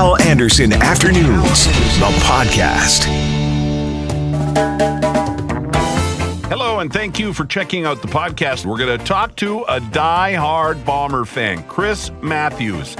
Hal Anderson Afternoons, the podcast. Hello, and thank you for checking out the podcast. We're going to talk to a die-hard Bomber fan, Chris Matthews.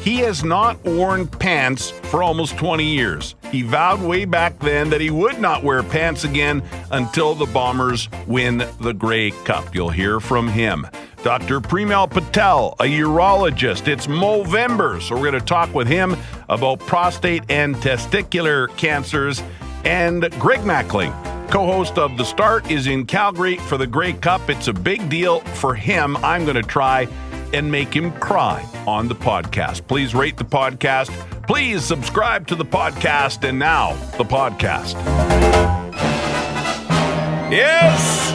He has not worn pants for almost 20 years. He vowed way back then that he would not wear pants again until the Bombers win the Grey Cup. You'll hear from him. Dr. Premal Patel, a urologist. It's Movember, so we're going to talk with him about prostate and testicular cancers. And Greg Mackling, co host of The Start, is in Calgary for the Grey Cup. It's a big deal for him. I'm going to try and make him cry on the podcast. Please rate the podcast. Please subscribe to the podcast. And now, the podcast. Yes,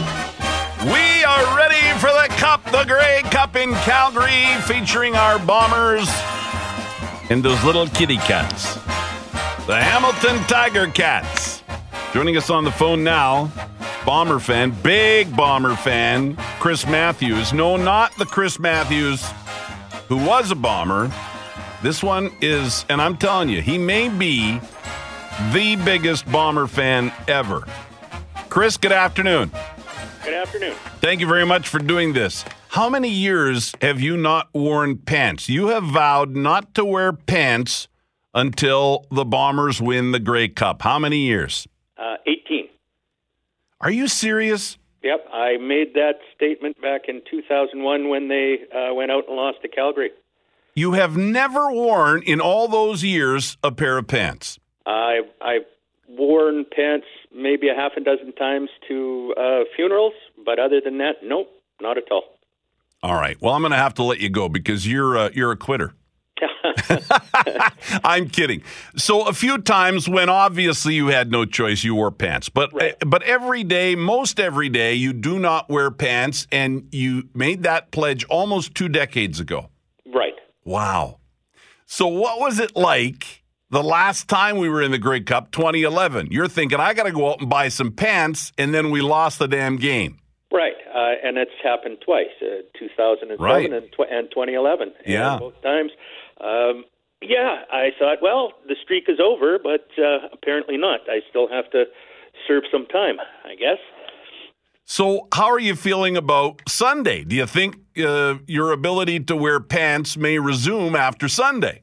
we are ready for the Cup, the Grey Cup in Calgary, featuring our Bombers and those little kitty cats, the Hamilton Tiger Cats. Joining us on the phone now, Bomber fan, big Bomber fan, Chris Matthews. No, not the Chris Matthews who was a Bomber. This one is, and I'm telling you, he may be the biggest Bomber fan ever. Chris, good afternoon. Good afternoon. Thank you very much for doing this. How many years have you not worn pants? You have vowed not to wear pants until the Bombers win the Grey Cup. How many years? Uh, 18. Are you serious? Yep, I made that statement back in 2001 when they uh, went out and lost to Calgary. You have never worn in all those years a pair of pants. I I've worn pants maybe a half a dozen times to uh, funerals, but other than that, nope, not at all. All right. Well, I'm going to have to let you go because you're uh, you're a quitter. I'm kidding. So a few times when obviously you had no choice, you wore pants. But Right. but every day, most every day, you do not wear pants, and you made that pledge almost two decades ago. right. Wow. So what was it like the last time we were in the Grey Cup, 2011? You're thinking I got to go out and buy some pants, and then we lost the damn game. Right, uh, and it's happened twice, uh, 2007 Right. and, tw- and 2011. Yeah. And both times. Um, yeah, I thought, well, the streak is over, but uh, apparently not. I still have to serve some time, I guess. So, how are you feeling about Sunday? Do you think uh, your ability to wear pants may resume after Sunday?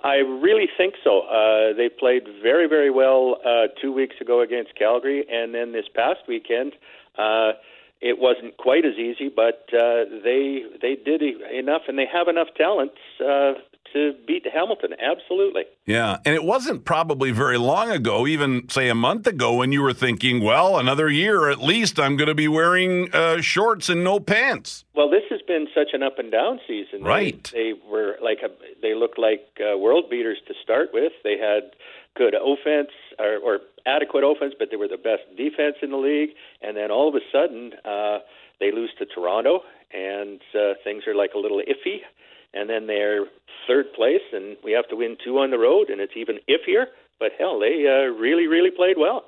I really think so. Uh, they played very, very well uh, two weeks ago against Calgary, and then this past weekend, uh, it wasn't quite as easy, but uh, they they did enough, and they have enough talent uh, to beat Hamilton. Absolutely. Yeah, and it wasn't probably very long ago, even say a month ago, when you were thinking, well, another year at least, I'm going to be wearing uh, shorts and no pants. Well, this has been such an up and down season. They- Right. They, were like a, they looked like uh, world beaters to start with. They had good offense or, or adequate offense, but they were the best defense in the league. And then all of a sudden, uh, they lose to Toronto, and uh, things are like a little iffy. And then they're third place, and we have to win two on the road, and it's even iffier. But hell, they uh, really, really played well.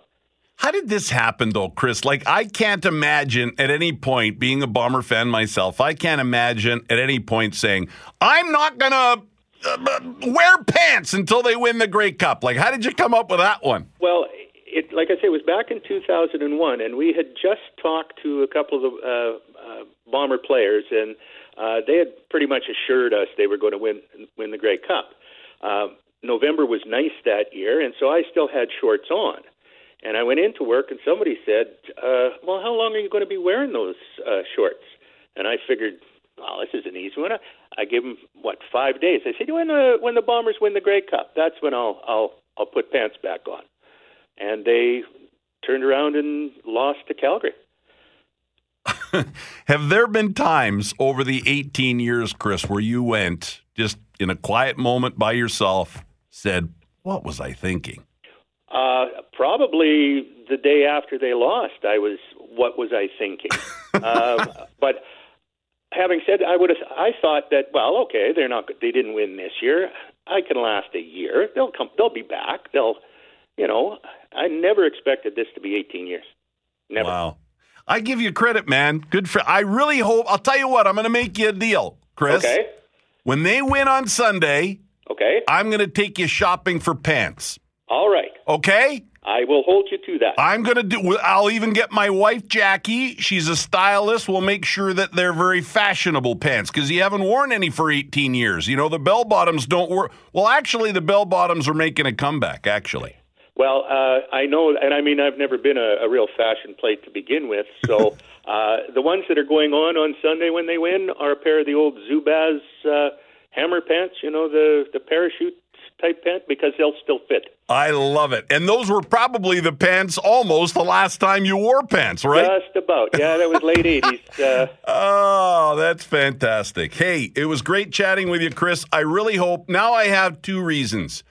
How did this happen, though, Chris? Like, I can't imagine at any point, being a Bomber fan myself, I can't imagine at any point saying, I'm not going to uh, wear pants until they win the Grey Cup. Like, how did you come up with that one? Well, it, like I say, it was back in 2001, and we had just talked to a couple of the Bomber players, and uh, they had pretty much assured us they were going to win win the Grey Cup. Uh, November was nice that year, and so I still had shorts on. And I went into work, and somebody said, uh, "Well, how long are you going to be wearing those uh, shorts?" And I figured, "Well, this is an easy one." I, gave them what five days. I said, "When the when the Bombers win the Grey Cup, that's when I'll I'll I'll put pants back on." And they turned around and lost to Calgary. Have there been times over the 18 years, Chris, where you went just in a quiet moment by yourself, said, What was I thinking? Uh, probably the day after they lost, I was, what was I thinking? um, but having said, I would have, I thought that, well, okay, they're not, they didn't win this year. I can last a year. They'll come, they'll be back. They'll, you know, I never expected this to be 18 years. Never. Wow. I give you credit, man. Good for. I really hope. I'll tell you what. I'm going to make you a deal, Chris. Okay. When they win on Sunday, Okay. I'm going to take you shopping for pants. All right. Okay? I will hold you to that. I'm going to do I'll even get my wife Jackie. She's a stylist. We'll make sure that they're very fashionable pants cuz you haven't worn any for 18 years. You know, the bell bottoms don't work. Well, actually the bell bottoms are making a comeback actually. Well, uh, I know, and I mean, I've never been a, a real fashion plate to begin with. So uh, the ones that are going on on Sunday when they win are a pair of the old Zubaz uh, hammer pants, you know, the the parachute type pant, because they'll still fit. I love it. And those were probably the pants almost the last time you wore pants, right? Just about. Yeah, that was late 80s. Uh, oh, that's fantastic. Hey, it was great chatting with you, Chris. I really hope now I have two reasons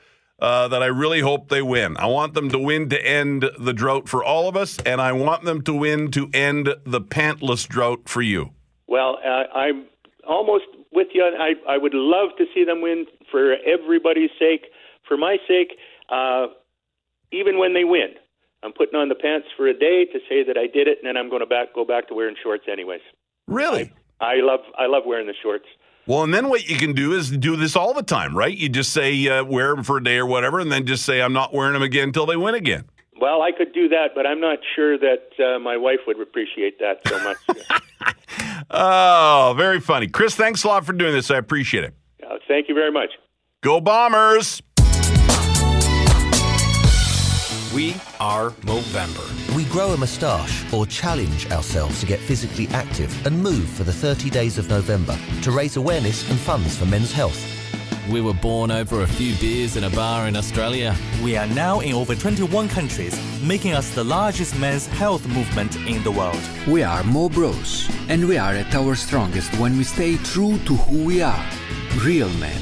uh, that I really hope they win. I want them to win to end the drought for all of us, and I want them to win to end the pantless drought for you. Well, uh, I'm almost with you. I, I would love to see them win for everybody's sake. For my sake, uh, even when they win, I'm putting on the pants for a day to say that I did it, and then I'm going to back go back to wearing shorts anyways. Really? I, I love I love wearing the shorts. Well, and then what you can do is do this all the time, right? You just say uh, wear them for a day or whatever, and then just say I'm not wearing them again until they win again. Well, I could do that, but I'm not sure that uh, my wife would appreciate that so much. oh, very funny, Chris. Thanks a lot for doing this. I appreciate it. Uh, thank you very much. Go Bombers! We are Movember. We grow a moustache or challenge ourselves to get physically active and move for the 30 days of November to raise awareness and funds for men's health. We were born over a few beers in a bar in Australia. We are now in over 21 countries, making us the largest men's health movement in the world. We are Mo Bros, and we are at our strongest when we stay true to who we are real men,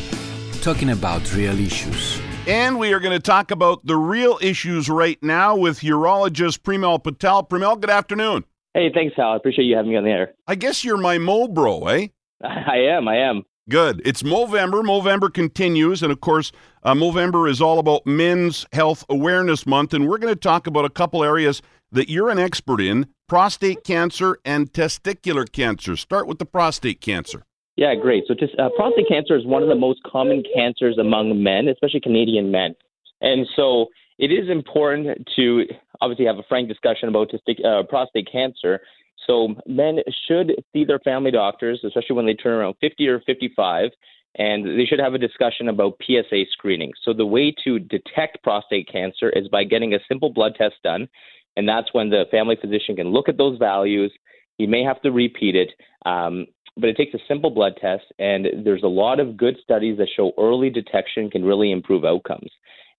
talking about real issues. And we are going to talk about the real issues right now with urologist Premal Patel. Premal, good afternoon. Hey, thanks, Hal. I appreciate you having me on the air. I guess you're my Mo bro, eh? I am. I am. Good. It's Movember. Movember continues. And of course, uh, Movember is all about Men's Health Awareness Month. And we're going to talk about a couple areas that you're an expert in prostate cancer and testicular cancer. Start with the prostate cancer. Yeah, great. So, just, uh, prostate cancer is one of the most common cancers among men, especially Canadian men. And so, it is important to obviously have a frank discussion about uh, prostate cancer. So, men should see their family doctors, especially when they turn around 50 or 55, and they should have a discussion about PSA screening. So, the way to detect prostate cancer is by getting a simple blood test done, and that's when the family physician can look at those values. He may have to repeat it. Um, but it takes a simple blood test, and there's a lot of good studies that show early detection can really improve outcomes.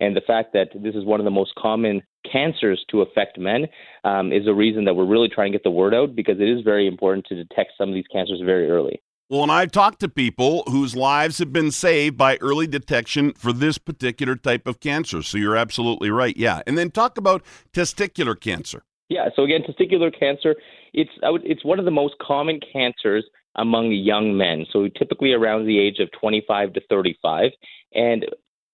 And the fact that this is one of the most common cancers to affect men um, is a reason that we're really trying to get the word out because it is very important to detect some of these cancers very early. Well, and I've talked to people whose lives have been saved by early detection for this particular type of cancer. So you're absolutely right. Yeah. And then talk about testicular cancer. Yeah. So again, testicular cancer, it's it's one of the most common cancers among young men. So typically around the age of 25 to 35. And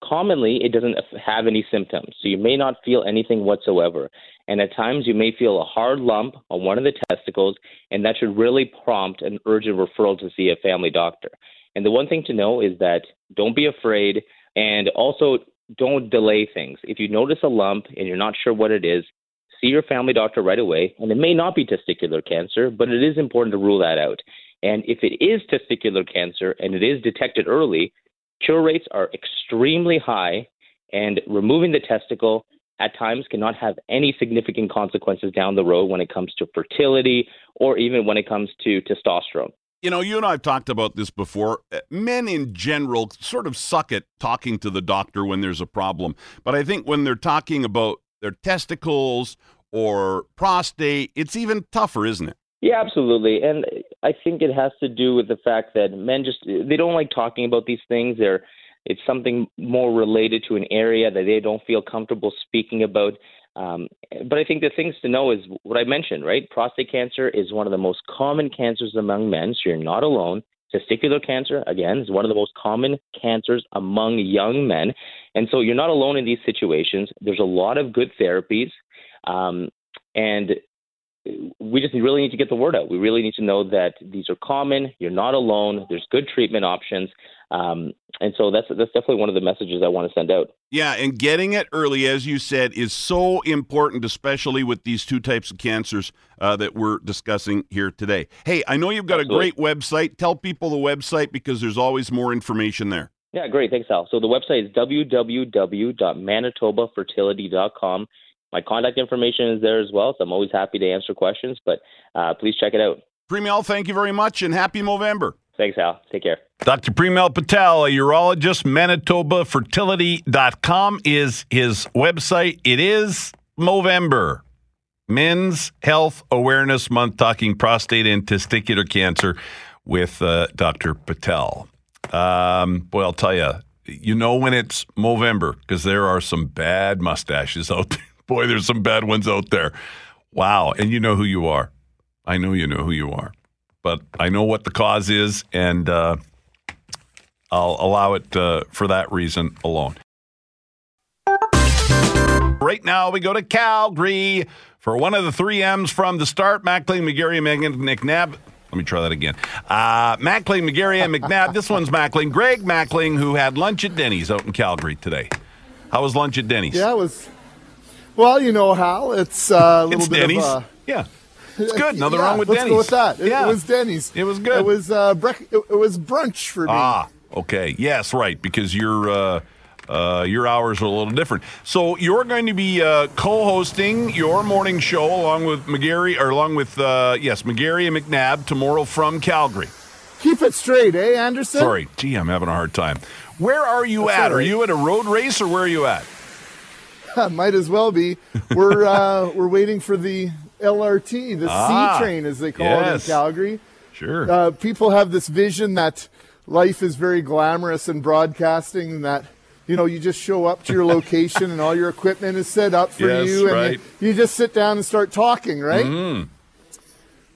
commonly, it doesn't have any symptoms. So you may not feel anything whatsoever. And at times, you may feel a hard lump on one of the testicles, and that should really prompt an urgent referral to see a family doctor. And the one thing to know is that don't be afraid, and also don't delay things. If you notice a lump and you're not sure what it is, see your family doctor right away. And it may not be testicular cancer, but it is important to rule that out. And if it is testicular cancer and it is detected early, cure rates are extremely high, and removing the testicle at times cannot have any significant consequences down the road when it comes to fertility or even when it comes to testosterone. You know, you and I have talked about this before. Uh, men in general sort of suck at talking to the doctor when there's a problem. But I think when they're talking about their testicles or prostate, it's even tougher, isn't it? Yeah, absolutely. And I think it has to do with the fact that men just they don't like talking about these things. They're it's something more related to an area that they don't feel comfortable speaking about. Um, but I think the things to know is what I mentioned, right? Prostate cancer is one of the most common cancers among men, so you're not alone. Testicular cancer, again, is one of the most common cancers among young men. And so you're not alone in these situations. There's a lot of good therapies. Um, and we just really need to get the word out. We really need to know that these are common. You're not alone. There's good treatment options. Um, and so that's that's definitely one of the messages I want to send out. Yeah, and getting it early, as you said, is so important, especially with these two types of cancers uh, that we're discussing here today. Hey, I know you've got Absolutely. a great website. Tell people the website because there's always more information there. Yeah, great. Thanks, Al. So the website is www.manitobafertility.com. My contact information is there as well, so I'm always happy to answer questions, but uh, please check it out. Premal, thank you very much and happy Movember. Thanks, Al. Take care. Dr. Premal Patel, a urologist, ManitobaFertility.com is his website. It is Movember, Men's Health Awareness Month, talking prostate and testicular cancer with uh, Dr. Patel. Um, boy, I'll tell you, you know when it's Movember because there are some bad mustaches out there. Boy, there's some bad ones out there. Wow. And you know who you are. I know you know who you are but I know what the cause is, and uh, I'll allow it uh, for that reason alone. Right now, we go to Calgary for one of the three M's from the start. Mackling, McGarry, and McNabb. Let me try that again. Uh, Mackling, McGarry, and McNabb. This one's Mackling. Greg Mackling, who had lunch at Denny's out in Calgary today. How was lunch at Denny's? Yeah, it was. Well, you know how it's uh, a little it's bit Denny's. of a. yeah. It's good. Nothing yeah, wrong with let's Denny's. go with that. It, yeah. it was Denny's. It was good. It was uh, brec- it, it was brunch for me. Ah, okay. Yes, right. Because your uh, uh, your hours are a little different. So you're going to be uh, co-hosting your morning show along with McGarry, or along with uh, yes, McGarry and McNabb tomorrow from Calgary. Keep it straight, eh, Anderson? Sorry, gee, I'm having a hard time. Where are you That's at? all Are you at a road race or where are you at? Might as well be. We're uh, we're waiting for the LRT, the Ah, C train, as they call yes. it in Calgary. Sure. Uh, people have this vision that life is very glamorous in broadcasting, and that you know you just show up to your location and all your equipment is set up for Yes, you, and right. you, you just sit down and start talking, right?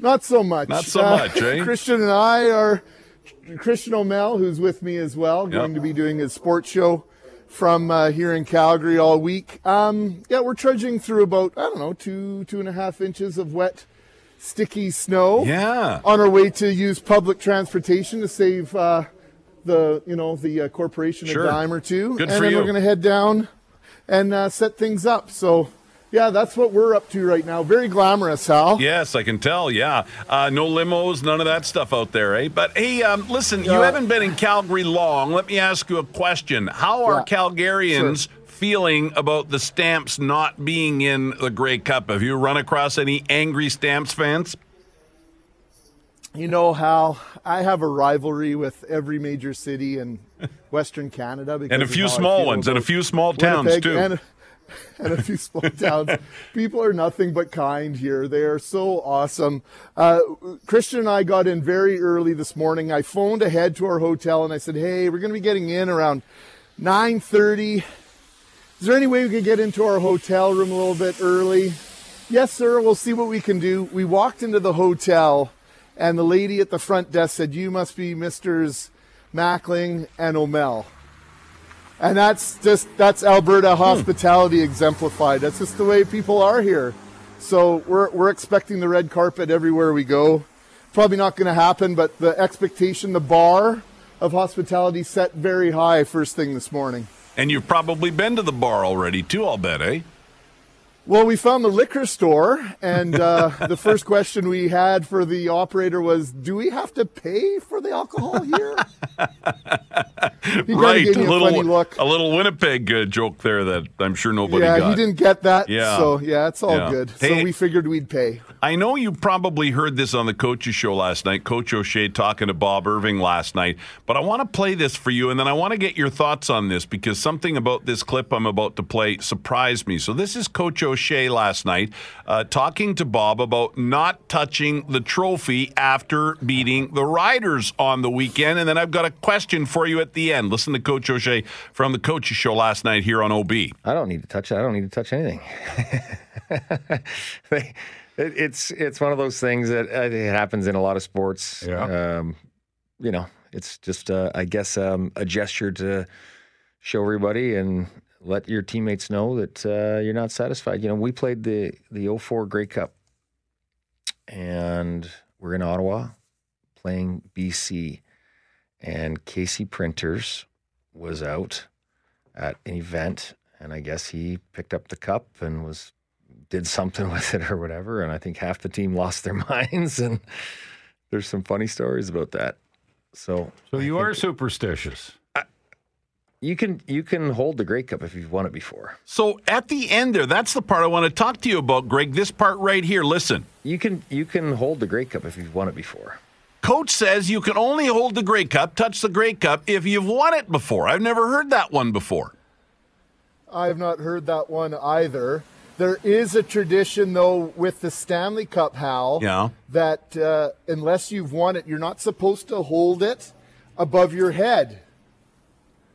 Not so much. Not so Uh, much, eh? Christian and I are Christian O'Mell, who's with me as well, going to be doing his sports show from uh, here in Calgary all week. Um, yeah, we're trudging through about I don't know two two and a half inches of wet, sticky snow. Yeah. On our way to use public transportation to save uh, the you know the uh, corporation Sure. a dime or two, Good and then you. we're going to head down and uh, set things up. So. Yeah, that's what we're up to right now. Very glamorous, Hal. Yes, I can tell. Yeah, uh, no limos, none of that stuff out there, eh? But hey, um, listen, you haven't been in Calgary long. Let me ask you a question: How are Yeah. Calgarians feeling about the Stamps not being in the Grey Cup? Have you run across any angry Stamps fans? You know how I have a rivalry with every major city in Western Canada, because And a few small ones, and a few small towns Winnipeg too. and, and a few small towns. People are nothing but kind here. They are so awesome. Uh, Christian and I got in very early this morning. I phoned ahead to our hotel and I said, "Hey, we're going to be getting in around 9:30. Is there any way we could get into our hotel room a little bit early?" Yes, sir. We'll see what we can do. We walked into the hotel, and the lady at the front desk said, "You must be Messrs. Mackling and O'Mell." And that's just that's Alberta hospitality exemplified. That's just the way people are here. So we're we're expecting the red carpet everywhere we go. Probably not going to happen, but the expectation, the bar of hospitality set very high first thing this morning. And you've probably been to the bar already too. I'll bet, eh? Well, we found the liquor store, and uh, the first question we had for the operator was, "Do we have to pay for the alcohol here?" he right, a a little funny look. a little Winnipeg uh, joke there that I'm sure nobody yeah, got. he didn't get that. Yeah. So yeah, it's all Yeah. good. Hey- so we figured we'd pay. I know you probably heard this on the coaches show last night, Coach O'Shea talking to Bob Irving last night, but I want to play this for you and then I want to get your thoughts on this because something about this clip I'm about to play surprised me. So this is Coach O'Shea last night uh, talking to Bob about not touching the trophy after beating the Riders on the weekend. And then I've got a question for you at the end. Listen to Coach O'Shea from the coaches show last night here on OB. I don't need to touch it. I don't need to touch anything. It, it's it's one of those things that uh, it happens in a lot of sports. Yeah. Um, you know, it's just uh, I guess um, a gesture to show everybody and let your teammates know that uh, you're not satisfied. You know, we played the the 04 Grey Cup and we're in Ottawa playing BC, and Casey Printers was out at an event, and I guess he picked up the cup and was did something with it or whatever, and I think half the team lost their minds, and there's some funny stories about that. So, So you are superstitious. You can you can hold the Grey Cup if you've won it before. So at the end there, that's the part I want to talk to you about, Greg. This part right here. Listen. You can you can hold the Grey Cup if you've won it before. Coach says you can only hold the Grey Cup, touch the Grey Cup if you've won it before. I've never heard that one before. I have not heard that one either. There is a tradition, though, with the Stanley Cup, Hal, Yeah. that uh, unless you've won it, you're not supposed to hold it above your head.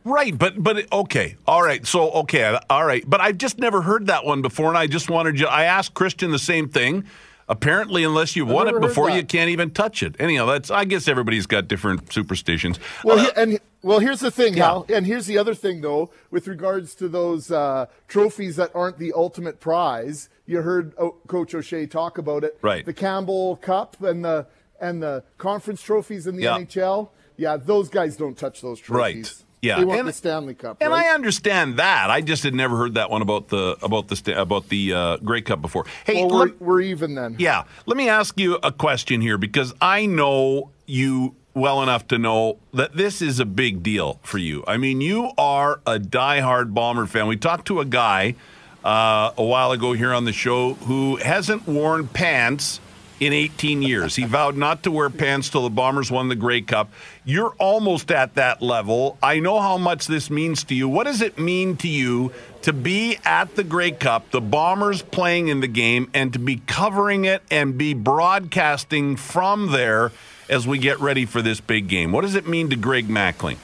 Right, but but okay, all right. So okay, all right. But I've just never heard that one before, and I just wanted you. I asked Christian the same thing. Apparently, unless you've I've won it before, you can't even touch it. Anyhow, that's. I guess everybody's got different superstitions. Well, Uh, he- and well, here's the thing, Yeah. Hal, and here's the other thing, though, with regards to those uh, trophies that aren't the ultimate prize. You heard o- Coach O'Shea talk about it, Right. The Campbell Cup and the and the conference trophies in the Yeah. NHL. Yeah, those guys don't touch those trophies. Right. Yeah. they want And- the Stanley Cup. And right? I understand that. I just had never heard that one about the about the about the uh, Grey Cup before. Hey, well, we're, let- we're even then. yeah, let me ask you a question here because I know you well enough to know that this is a big deal for you. I mean, you are a diehard Bomber fan. We talked to a guy uh, a while ago here on the show who hasn't worn pants in 18 years. He vowed not to wear pants till the Bombers won the Grey Cup. You're almost at that level. I know how much this means to you. What does it mean to you to be at the Grey Cup, the Bombers playing in the game, and to be covering it and be broadcasting from there as we get ready for this big game? What does it mean to Greg Mackling?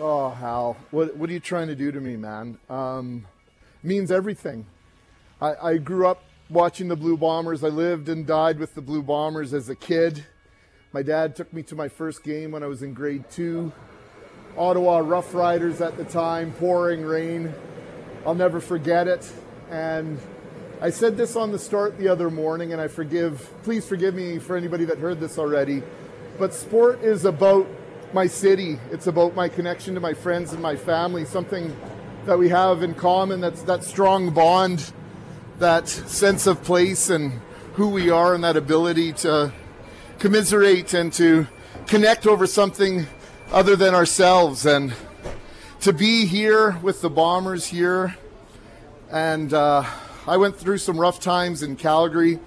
Oh, Hal, what what are you trying to do to me, man? Um, means everything. I, I grew up watching the Blue Bombers. I lived and died with the Blue Bombers as a kid. My dad took me to my first game when I was in grade two. Ottawa Rough Riders at the time, pouring rain. I'll never forget it. And I said this on the start the other morning, and I forgive, please forgive me for anybody that heard this already. But sport is about my city. It's about my connection to my friends and my family, something that we have in common. That's that strong bond, that sense of place and who we are, and that ability to commiserate and to connect over something other than ourselves. And to be here with the Bombers here, and uh, I went through some rough times in Calgary.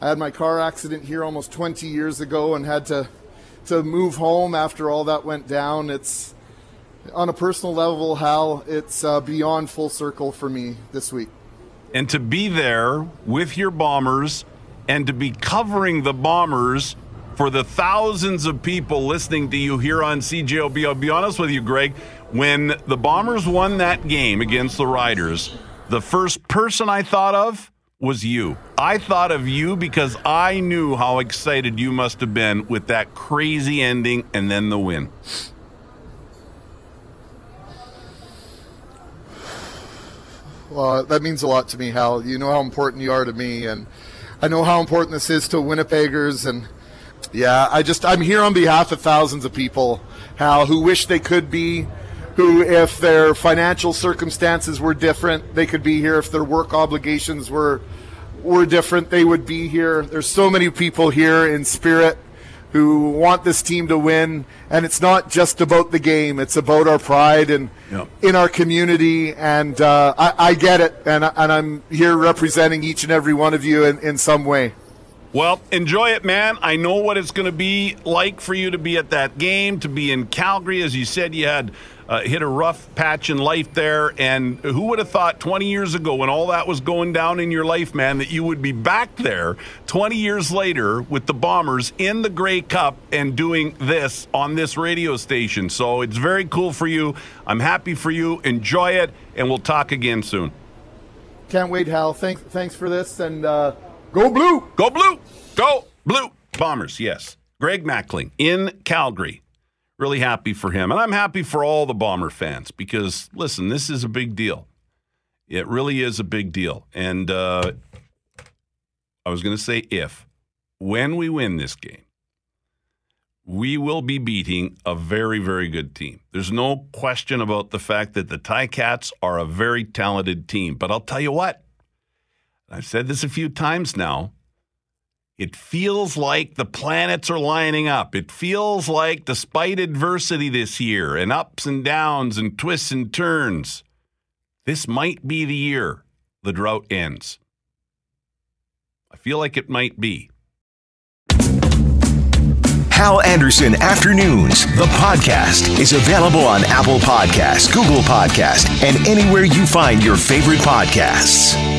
I had my car accident here almost 20 years ago and had to to move home after all that went down. It's on a personal level, Hal. It's uh, beyond full circle for me this week. And to be there with your bombers and to be covering the bombers for the thousands of people listening to you here on CJOB. I'll be honest with you, Greg. When the Bombers won that game against the Riders, the first person I thought of was you. I thought of you because I knew how excited you must have been with that crazy ending and then the win. Well, that means a lot to me, Hal. You know how important you are to me, and I know how important this is to Winnipeggers. And yeah, I just I'm here on behalf of thousands of people, Hal, who wish they could be, who if their financial circumstances were different, they could be here. If their work obligations were were different, they would be here. There's so many people here in spirit who want this team to win, and it's not just about the game. It's about our pride and in our community, and uh, I, I get it, and, and I'm here representing each and every one of you in, in some way. Well, enjoy it, man. I know what it's going to be like for you to be at that game, to be in Calgary. As you said, you had uh, hit a rough patch in life there. And who would have thought 20 years ago, when all that was going down in your life, man, that you would be back there 20 years later with the Bombers in the Grey Cup and doing this on this radio station? So it's very cool for you. I'm happy for you. Enjoy it, and we'll talk again soon. Can't wait, Hal. Thanks, thanks for this, and uh, go blue. Go blue. Go blue. Bombers, yes. Greg Mackling in Calgary. Really happy for him. And I'm happy for all the Bomber fans because, listen, this is a big deal. It really is a big deal. And uh, I was going to say if, when we win this game, we will be beating a very, very good team. There's no question about the fact that the Ti-Cats are a very talented team. But I'll tell you what, I've said this a few times now. It feels like the planets are lining up. It feels like, despite adversity this year and ups and downs and twists and turns, this might be the year the drought ends. I feel like it might be. Hal Anderson Afternoons, the podcast, is available on Apple Podcasts, Google Podcasts, and anywhere you find your favorite podcasts.